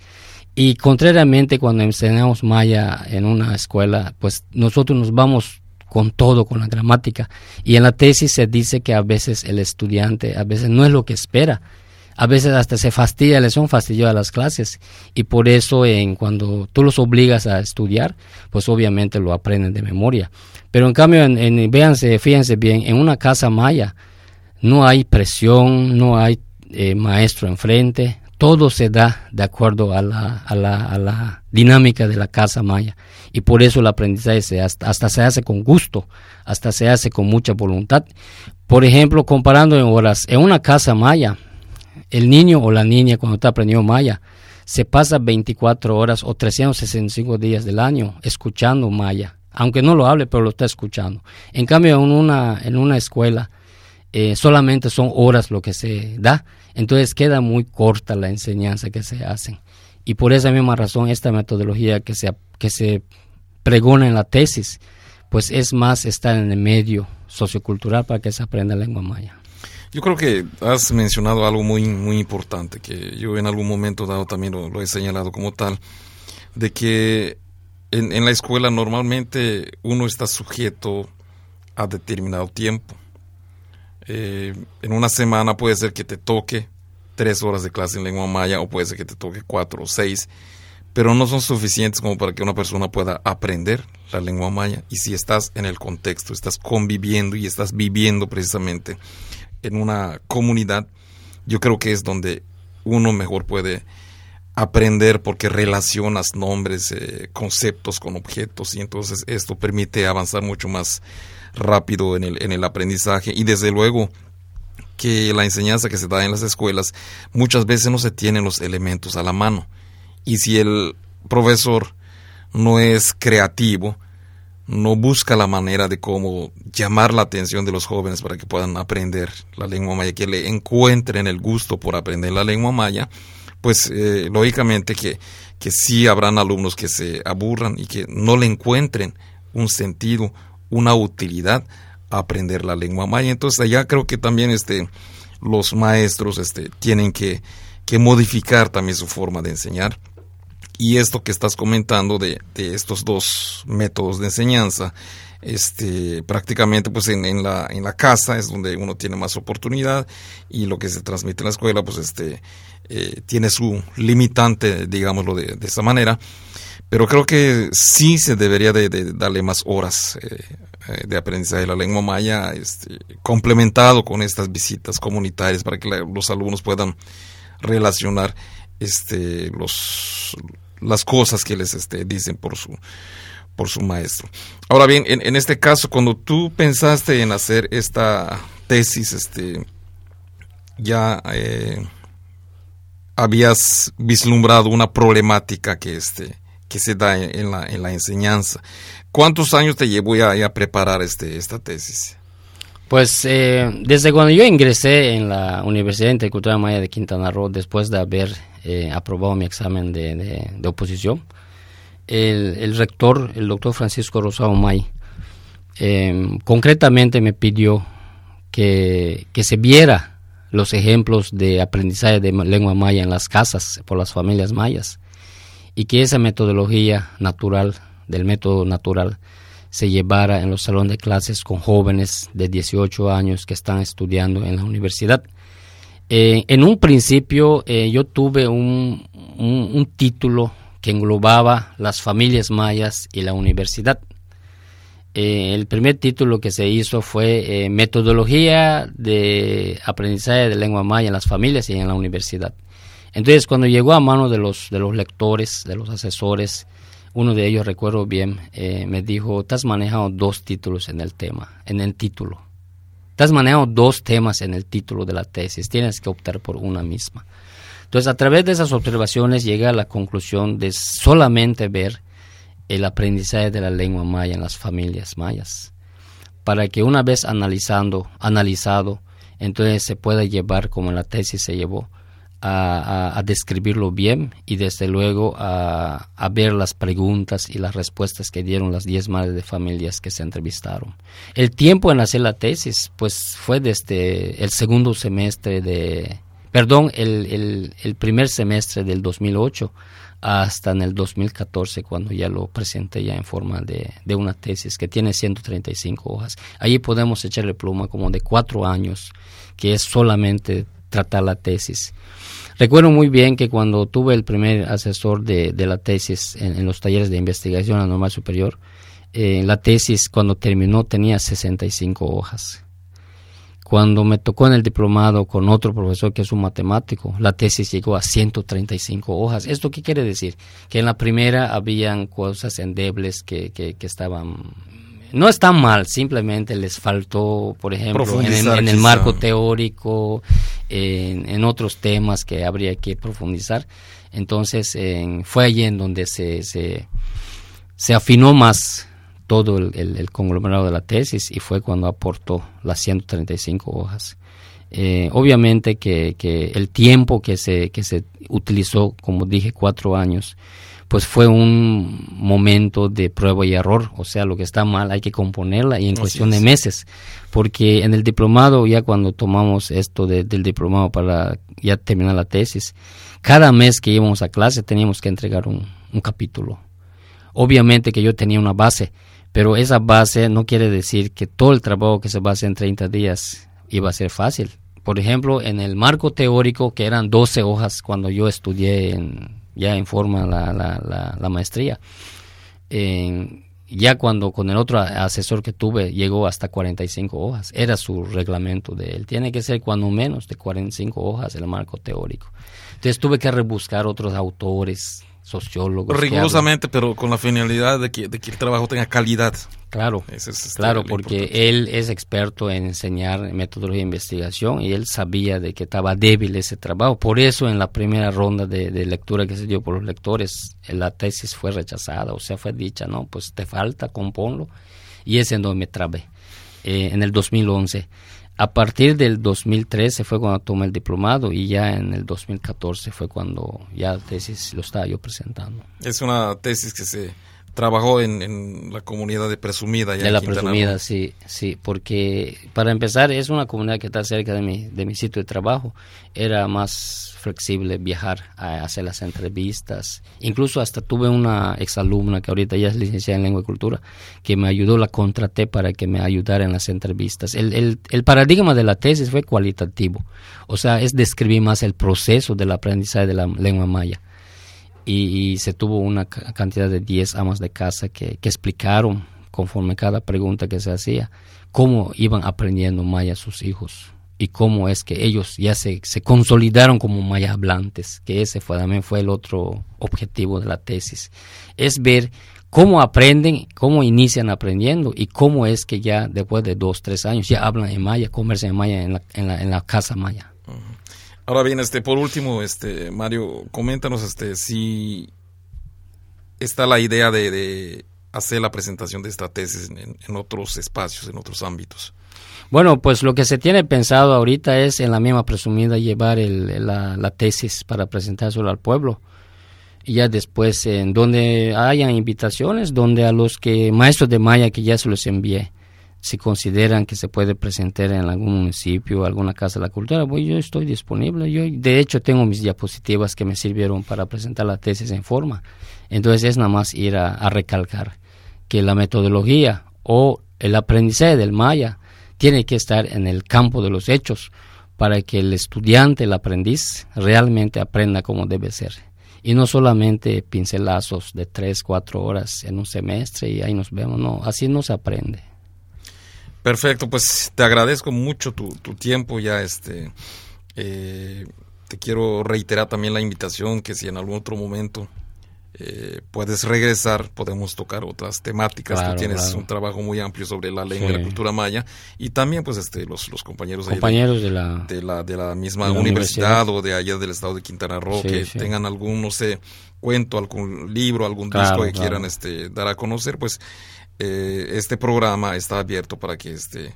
Y contrariamente cuando enseñamos maya en una escuela, pues nosotros nos vamos con todo, con la gramática. Y en la tesis se dice que a veces el estudiante, a veces no es lo que espera, a veces hasta se fastidia, les son fastidio a las clases y por eso en cuando tú los obligas a estudiar, pues obviamente lo aprenden de memoria. Pero en cambio, en, véanse, fíjense bien, en una casa maya no hay presión, no hay eh, maestro enfrente, todo se da de acuerdo a la, dinámica de la casa maya. Y por eso el aprendizaje se, hasta, hasta se hace con gusto, hasta se hace con mucha voluntad. Por ejemplo, comparando en horas, en una casa maya, el niño o la niña cuando está aprendiendo maya se pasa 24 horas o 365 días del año escuchando maya, aunque no lo hable, pero lo está escuchando. En cambio, en una, en una escuela eh, solamente son horas lo que se da, entonces queda muy corta la enseñanza que se hace. Y por esa misma razón, esta metodología que se, que se pregona en la tesis, pues es más estar en el medio sociocultural para que se aprenda lengua maya. Yo creo que has mencionado algo muy, muy importante, que yo en algún momento dado también lo, he señalado como tal, de que en, la escuela normalmente uno está sujeto a determinado tiempo. Eh, en una semana puede ser que te toque tres horas de clase en lengua maya o puede ser que te toque cuatro o seis, pero no son suficientes como para que una persona pueda aprender la lengua maya. Y si estás en el contexto, estás conviviendo y estás viviendo precisamente en una comunidad, yo creo que es donde uno mejor puede aprender porque relacionas nombres, eh, conceptos con objetos y entonces esto permite avanzar mucho más rápido en el, en el aprendizaje. Y desde luego que la enseñanza que se da en las escuelas muchas veces no se tienen los elementos a la mano. Y si el profesor no es creativo, no busca la manera de cómo llamar la atención de los jóvenes para que puedan aprender la lengua maya, que le encuentren el gusto por aprender la lengua maya, pues eh, lógicamente que, que sí habrán alumnos que se aburran y que no le encuentren un sentido, una utilidad aprender la lengua maya. Entonces allá creo que también este, los maestros este, tienen que, que modificar también su forma de enseñar y esto que estás comentando de, estos dos métodos de enseñanza, este, prácticamente pues en, la, en la casa es donde uno tiene más oportunidad y lo que se transmite en la escuela pues este, eh, tiene su limitante, digámoslo de, de, esa manera. Pero creo que sí se debería de, darle más horas eh, eh, de aprendizaje de la lengua maya, este, complementado con estas visitas comunitarias para que los alumnos puedan relacionar este, los, las cosas que les este, dicen por su, por su maestro. Ahora bien, en, este caso, cuando tú pensaste en hacer esta tesis, este, ya eh, habías vislumbrado una problemática que, este, que se da en, la, en la enseñanza. ¿Cuántos años te llevó ya, a preparar este, esta tesis? Pues eh, desde cuando yo ingresé en la Universidad Intercultural Maya de Quintana Roo, después de haber eh, aprobado mi examen de, de, oposición, el, rector, el doctor Francisco Rosado May, em, concretamente me pidió que, que se viera los ejemplos de aprendizaje de lengua maya en las casas por las familias mayas y que esa metodología natural, del método natural, se llevara en los salones de clases con jóvenes de 18 años que están estudiando en la universidad. Eh, en un principio eh, yo tuve un, un, título que englobaba las familias mayas y la universidad. Eh, el primer título que se hizo fue Metodología de aprendizaje de lengua maya en las familias y en la universidad. Entonces, cuando llegó a mano de los, de los lectores, de los asesores, uno de ellos, recuerdo bien, eh, me dijo, te has manejado dos títulos en el tema, en el título. Te has manejado dos temas en el título de la tesis, tienes que optar por una misma. Entonces, a través de esas observaciones llegué a la conclusión de solamente ver el aprendizaje de la lengua maya en las familias mayas, para que una vez analizando, analizado, entonces se pueda llevar como la tesis se llevó, a, describirlo bien y desde luego a, ver las preguntas y las respuestas que dieron las 10 madres de familias que se entrevistaron. El tiempo en hacer la tesis pues fue desde el segundo semestre de, perdón, el, el, primer semestre del 2008 hasta en el 2014 cuando ya lo presenté ya en forma de, de, una tesis que tiene 135 hojas. Allí podemos echarle pluma como de cuatro años, que es solamente tratar la tesis. Recuerdo muy bien que cuando tuve el primer asesor de, la tesis en, los talleres de investigación a normal superior, eh, la tesis cuando terminó tenía 65 hojas. Cuando me tocó en el diplomado con otro profesor que es un matemático, la tesis llegó a 135 hojas. ¿Esto qué quiere decir? Que en la primera habían cosas endebles que, que, que estaban no están mal, simplemente les faltó, por ejemplo, en, el marco teórico, en, otros temas que habría que profundizar. Entonces, fue allí en donde se, se, afinó más todo el, conglomerado de la tesis y fue cuando aportó las 135 hojas. Eh, obviamente que, que, el tiempo que se, que se utilizó, como dije, cuatro años, pues fue un momento de prueba y error, o sea, lo que está mal hay que componerla y en cuestión de meses, porque en el diplomado, ya cuando tomamos esto del diplomado para ya terminar la tesis, cada mes que íbamos a clase teníamos que entregar un, capítulo. Obviamente que yo tenía una base, pero esa base no quiere decir que todo el trabajo que se va a hacer en 30 días iba a ser fácil. Por ejemplo, en el marco teórico, que eran 12 hojas cuando yo estudié en ya en forma la, la, maestría. ya cuando con el otro asesor que tuve llegó hasta 45 hojas, era su reglamento de él. Tiene que ser cuando menos de 45 hojas el marco teórico. Entonces tuve que rebuscar otros autores, sociólogos. Rigurosamente, pero con la finalidad de que, de que el trabajo tenga calidad. Claro, este, claro, porque él es experto en enseñar metodología de investigación y él sabía de que estaba débil ese trabajo. Por eso en la primera ronda de, lectura que se dio por los lectores, la tesis fue rechazada, o sea, fue dicha, no, pues te falta, componlo. Y es en donde me trabé, eh, en el 2011. A partir del 2013 fue cuando tomé el diplomado y ya en el 2014 fue cuando ya la tesis lo estaba yo presentando. Es una tesis que se trabajó en, la comunidad de Presumida. de la Presumida, sí, sí, porque para empezar es una comunidad que está cerca de mi, de mi sitio de trabajo. Era más flexible viajar a hacer las entrevistas. Incluso hasta tuve una exalumna que ahorita ya es licenciada en lengua y cultura, que me ayudó, la contraté para que me ayudara en las entrevistas. El, el, el paradigma de la tesis fue cualitativo, o sea, es describir más el proceso del aprendizaje de la lengua maya y, se tuvo una cantidad de 10 amas de casa que, explicaron conforme cada pregunta que se hacía cómo iban aprendiendo maya sus hijos y cómo es que ellos ya se, se consolidaron como maya hablantes, que ese fue, también fue el otro objetivo de la tesis, es ver cómo aprenden, cómo inician aprendiendo y cómo es que ya después de dos, tres años ya hablan en maya, conversan en maya en la, en la, en la casa maya. Ahora bien, este, por último, este, Mario, coméntanos, este, si está la idea de, hacer la presentación de esta tesis en, otros espacios, en otros ámbitos. Bueno, pues lo que se tiene pensado ahorita es en la misma presumida llevar la, tesis para presentárselo al pueblo. Y ya después, en donde hayan invitaciones, donde a los que maestros de Maya que ya se los envié, si consideran que se puede presentar en algún municipio, alguna casa de la cultura, pues yo estoy disponible. Yo, de hecho, tengo mis diapositivas que me sirvieron para presentar la tesis en forma. Entonces es nada más ir a, recalcar que la metodología o el aprendizaje del maya tiene que estar en el campo de los hechos para que el estudiante, el aprendiz, realmente aprenda como debe ser. Y no solamente pincelazos de tres, cuatro horas en un semestre y ahí nos vemos, no, así no se aprende. Perfecto, pues te agradezco mucho tu, tiempo ya este eh, te quiero reiterar también la invitación que si en algún otro momento eh, puedes regresar, podemos tocar otras temáticas. Claro, Tú tienes claro. un trabajo muy amplio sobre la lengua y Sí. la cultura maya y también pues este los, los compañeros, de- Compañeros de la... de la, de la misma De la universidad, universidad. o de allá del estado de Quintana Roo Sí, que sí. tengan algún, no sé, cuento, algún libro, algún Claro, disco que quieran este, dar a conocer, pues eh, este programa está abierto para que este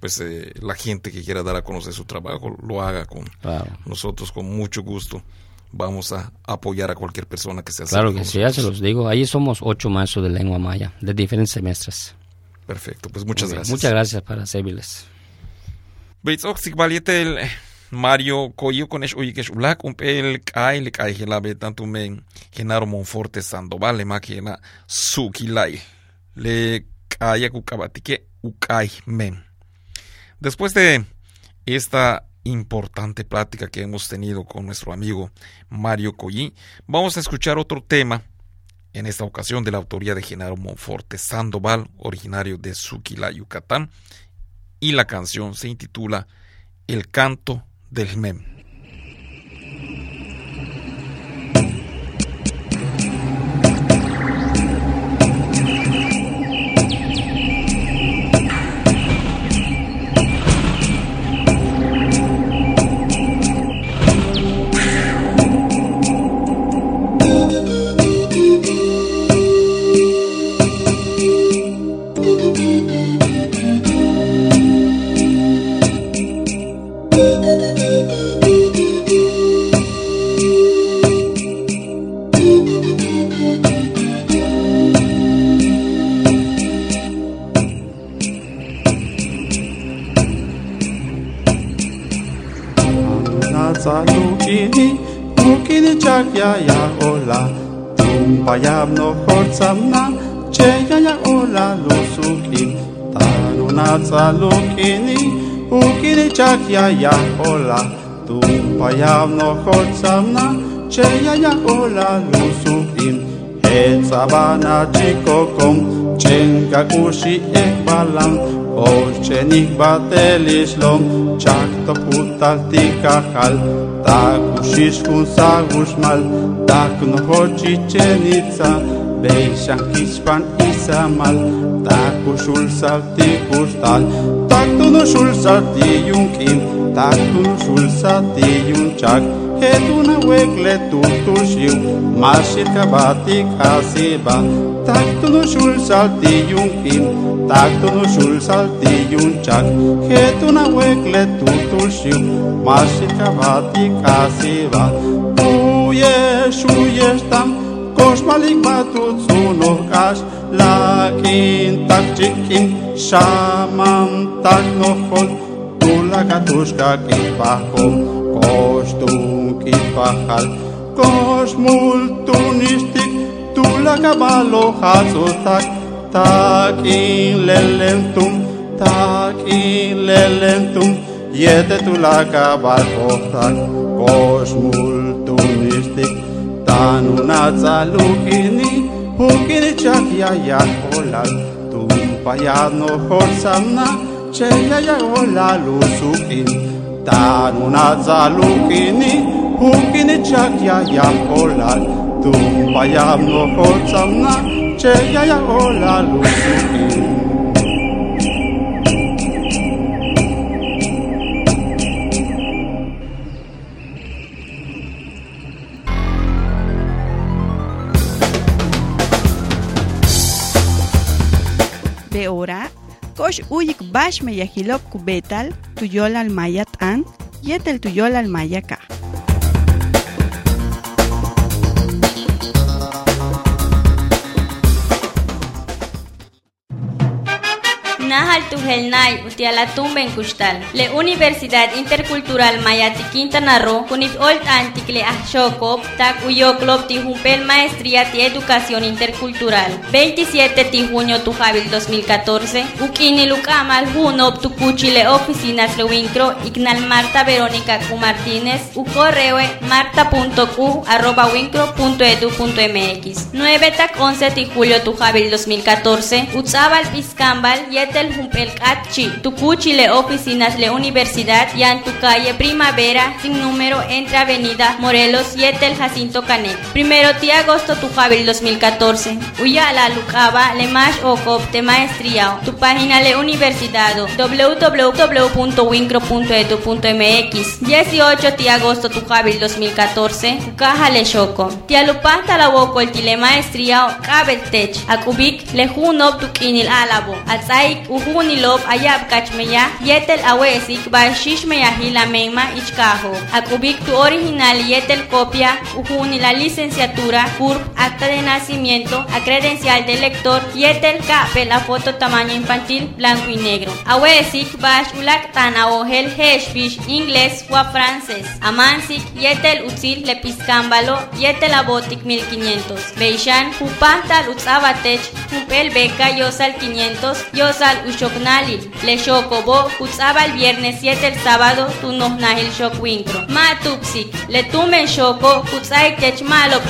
pues eh, la gente que quiera dar a conocer su trabajo lo haga con Claro. nosotros con mucho gusto. Vamos a apoyar a cualquier persona que se acerque Claro que sí, ya se los digo. Ahí somos ocho maestros de lengua maya, de diferentes semestres. Perfecto, pues muchas gracias. Muchas gracias para servirles. Mario Coyo con es uyikesh ulak un pel kai le kai hela betan tu men Genaro Monforte Sandoval le makena sukilai le. Después de esta importante plática que hemos tenido con nuestro amigo Mario Coyi, vamos a escuchar otro tema en esta ocasión de la autoría de Genaro Monforte Sandoval, originario de Suquila, Yucatán, y la canción se intitula El canto del mem. ya ya ola Tumpayam no horsam na Che ya ya ola lusukin Tanunatsa lukini Ukini chak ya ya ola Tumpayam no horsam na Che ya ya ola lusukin Hetsabana chikokom Čenka uši ek balam, očenih bateli šlom, čak to putal ti kahal, tak ušiš kun sa gušmal, tak no hoči čenica, bejšan kispan isamal, tak ušul sal ti kuštal, tak tu no šul sal ti junkin, tak tu no šul sal ti junčak, Ketuna wegle tum tum shiu Mashit kabati kasiba Takto no shul salti yun kin Takto no shul salti yun chak Ketuna wegle tum tum shiu Mashit kabati kasiba Uyesh uyesh tam Koshmalik matut sunov la kin tak chikin Shaman tak nohol Tula katushka kipahol Koshtum ki pahal cosmultunistic tu la cabalo hazos tak takin lelentum, takin lelentum yete tu la cabal hoztan cosmultunistic tan una zaluki ni ukilchaki ayay volal tu payano zor sana cheyayay vola luzuki tan hola lusukin, tanunatsalukini, hukini chakya ya holal, tumpayano horsamna, cheya ya hola lusukin. De ora, kosh uyik bash me yahilok kubetal, tuyol al mayat an, yetel tuyol al mayaka. Nahal Tujelnay, Utialatumbe en Custal. Le Universidad Intercultural Mayati Quintana Roo, Kunit Olt Antic Le Ashokop, Tak Uyoclop Tijumpel Maestría de Educación Intercultural. 27 de junio Tujabil 2014, Ukini Lucamal Junop Tucuchi Le Oficinas Le Wincro, Ignal Marta Verónica Q Martínez, U correo marta.q arroba wincro.edu.mx. 9 tak 11 de julio Tujabil 2014, Utzabal Piscambal, Yetel yetel humpel kachi, tucuchi le oficinas le universidad y en tu calle Primavera sin número entre Avenida Morelos yetel Jacinto Canek. Primero de agosto tu jabil 2014. Uya la lucaba le más o de maestría. Tu página le universidad www.wincro.edu.mx 18 de agosto tu jabil 2014. Caja le choco. Tia lupanta la woco el tile maestría kabel tech. Akubik le junop tu kinil alabo. Atsaik uhunilop ayab kachmeya yetel awesik ba shishmeya hila meima ichkajo. Akubik tu original yetel copia uhuni la licenciatura, CURP, acta de nacimiento, a credencial de lector yetel kape la foto tamaño infantil blanco y negro. Awesik bash ulak tana ohel heshfish inglés o francés. Amansik yetel utzil le piscámbalo yetel abotik 1500. Beishan upanta utzabatech upel beca yosal 500 yosal ushoknali le shokobo utzaba el viernes 7 el sábado tu nohnahil shokwinkro. Ma tupsik le tumen shoko utzai kech malo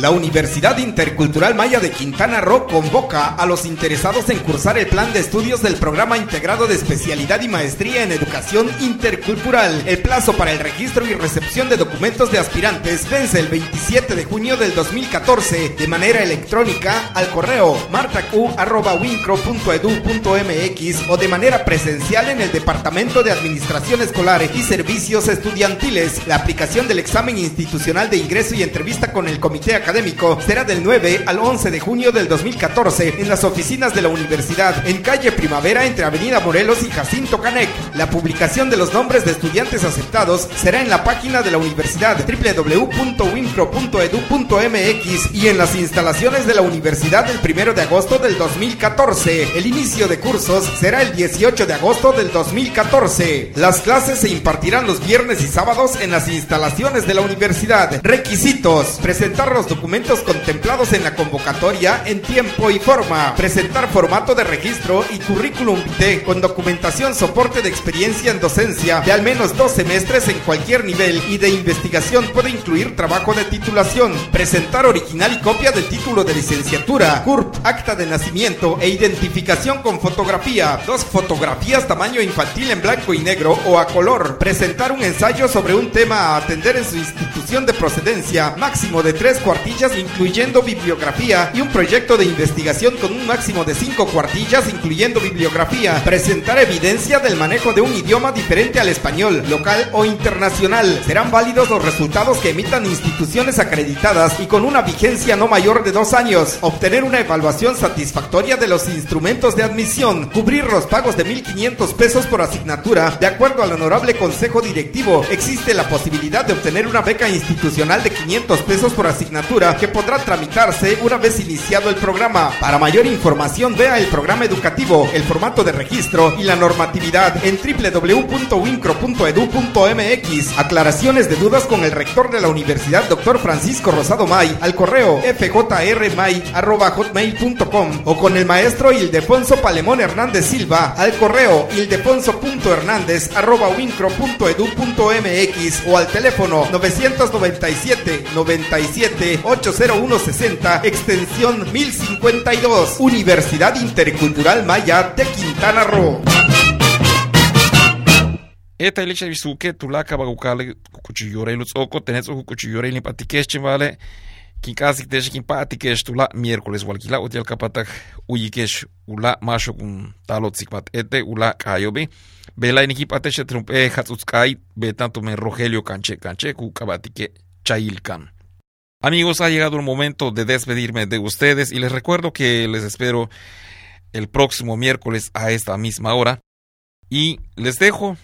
La Universidad Intercultural Maya de Quintana Roo convoca a los interesados en cursar el plan de estudios del programa integrado de especialidad y maestría en educación intercultural. El plazo para el registro y recepción de documentos de aspirantes vence el 27 de junio del 2014 de manera electrónica al correo martacu@wincro.edu.mx o de manera presencial en el Departamento de Administración Escolar y Servicios Estudiantiles. La aplicación del examen institucional de ingreso y entrevista con el comité académico será del 9 al 11 de junio del 2014 en las oficinas de la universidad en calle Primavera entre Avenida Morelos y Jacinto Canec. La publicación de los nombres de estudiantes aceptados será en la página de la universidad www.wincro.edu.mx y en las instalaciones de la universidad el 1 de agosto del 2014. El inicio de cursos será el 18 de agosto del 2014. Las clases se impartirán los viernes y sábados en las instalaciones de la universidad. Requisitos: presentar los documentos contemplados en la convocatoria en tiempo y forma, presentar formato de registro y currículum vitae con documentación soporte de experiencia en docencia de al menos dos semestres en cualquier nivel y de investigación puede incluir trabajo de titulación, presentar original y copia del título de licenciatura, CURP, acta de nacimiento e identificación con fotografía, dos fotografías tamaño infantil en blanco y negro o a color, presentar un ensayo sobre un tema a atender en su institución de procedencia, máximo de tres cuartillas incluyendo bibliografía y un proyecto de investigación con un máximo de cinco cuartillas incluyendo bibliografía. Presentar evidencia del manejo de un idioma diferente al español, local o internacional. Serán válidos los resultados que emitan instituciones acreditadas y con una vigencia no mayor de dos años. Obtener una evaluación satisfactoria de los instrumentos de admisión. Cubrir los pagos de 1.500 pesos por asignatura. De acuerdo al honorable consejo directivo, existe la posibilidad de obtener una beca institucional de 500 pesos por asignatura que podrá tramitarse una vez iniciado el programa. Para mayor información vea el programa educativo, el formato de registro y la normatividad en www.wincro.edu.mx. Aclaraciones de dudas con el rector de la universidad, doctor Francisco Rosado May, al correo fjrmay.hotmail.com o con el maestro Ildefonso Palemón Hernández Silva al correo ildefonso.hernández.wincro.edu.mx o al teléfono 997 97 80160, extensión 1052, Universidad Intercultural Maya de Quintana Roo. Eta ilisha bisuke tulaka bagukale ni patikesh vale tula miércoles walkila utial kapatak uyikesh ula masho kun talot sikpat ete ula kayobi bela iniki patesh trumpe hatsutkai betanto men Rogelio Canche Canche ku chailkan. Amigos, ha llegado el momento de despedirme de ustedes y les recuerdo que les espero el próximo miércoles a esta misma hora y les dejo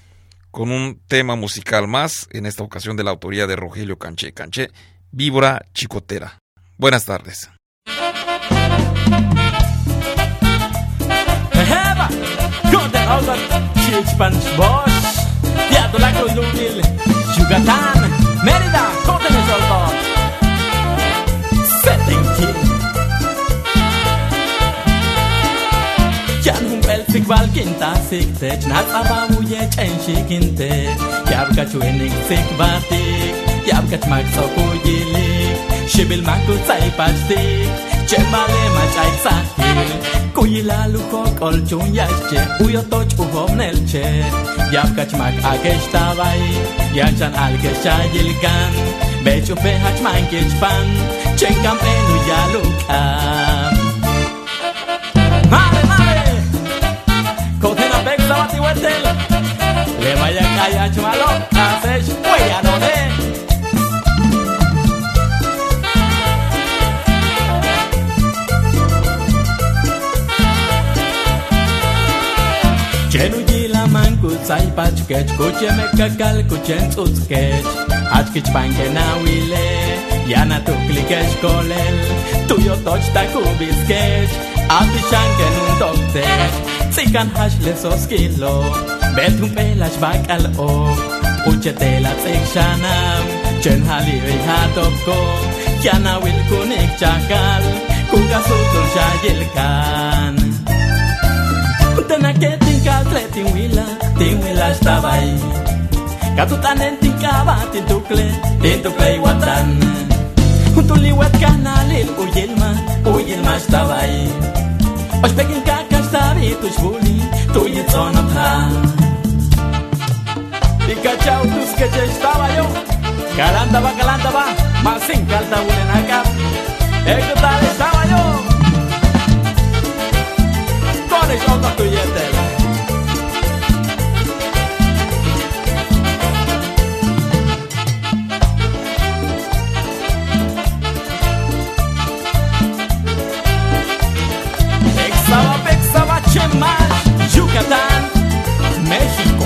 con un tema musical más, en esta ocasión de la autoría de Rogelio Canché Canché, Víbora Chicotera. Buenas tardes. balkintasik tech natsababuye chenshikinte yabkachuenik sikbatik yabkachmaksokuyilik shibilmakutsaipatik chemalemachaiksahil kuyilalukokolchunyache uyotoch uhomnelche yabkachmak ageshtabai yanchan alkeshayilkan pe hachman kichpan Chenkam enu yalukam Mare, mare Kotena bek sabati wetel Le vaya kaya chumalo Kasesh huella no de Chenu jila man kutsai pach kech Kuche me kakal kuchen ačkič panke na wile, ja na tu klikeš kolel, tu jo toč tako biskeš, a ti šanke nun dokteš, cikan haš lesos kilo, betun pelaš bakal o, učetela cik šanam, čen halivi hatopko, ja na wilkunik čakal, kuka sutul šajilkan. Tena que tinka tletin wila, tin wila štabaj, Katutan en tinkaba tin tukle, tin tukle watan. Junto liwat kanalil uyilma, uyilma estaba ahí. Os pekin kaka stabi tus buli, tu yitson ota. Pikachau tus que te estaba yo. Calanda va, calanda va, más sin calta unen acá. Eko tal estaba yo. Konis on tu yetel. Pexaba, Chemal, Yucatán, México.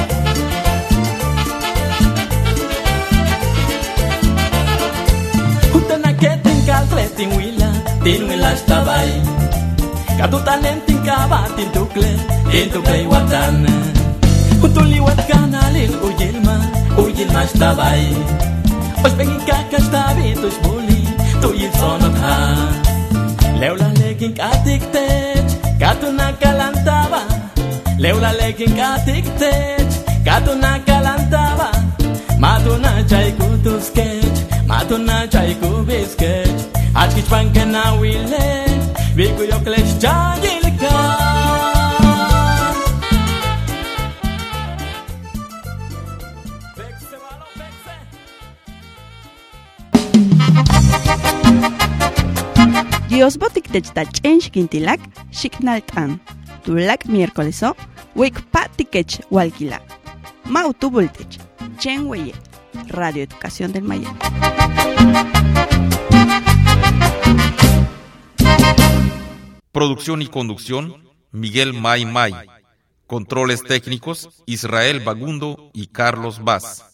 Utana que tinka tin wila, tin wila estaba ahí. Katutan en tinkaba tin tukle, tin tukle watan. Utuli wat kanalil uyilma, uyilma estaba ahí. Os pengin kaka stabi tus boli, tu yil sonot ha. Leula lekin katik tech, Katunak kalantaba leula leke in catchy catuna kalantaba Matuna jai gutus sketch. Maduna jai gutus sketch. Askitch when can Diosbotik techta chen xkintilak, xiknaltan. Tulak miércoleso, wik patikech walkila. Mautu voltech, chen weye, Radio Educación del Maya. Producción y conducción, Miguel May May. Controles técnicos, Israel Bagundo y Carlos Vaz.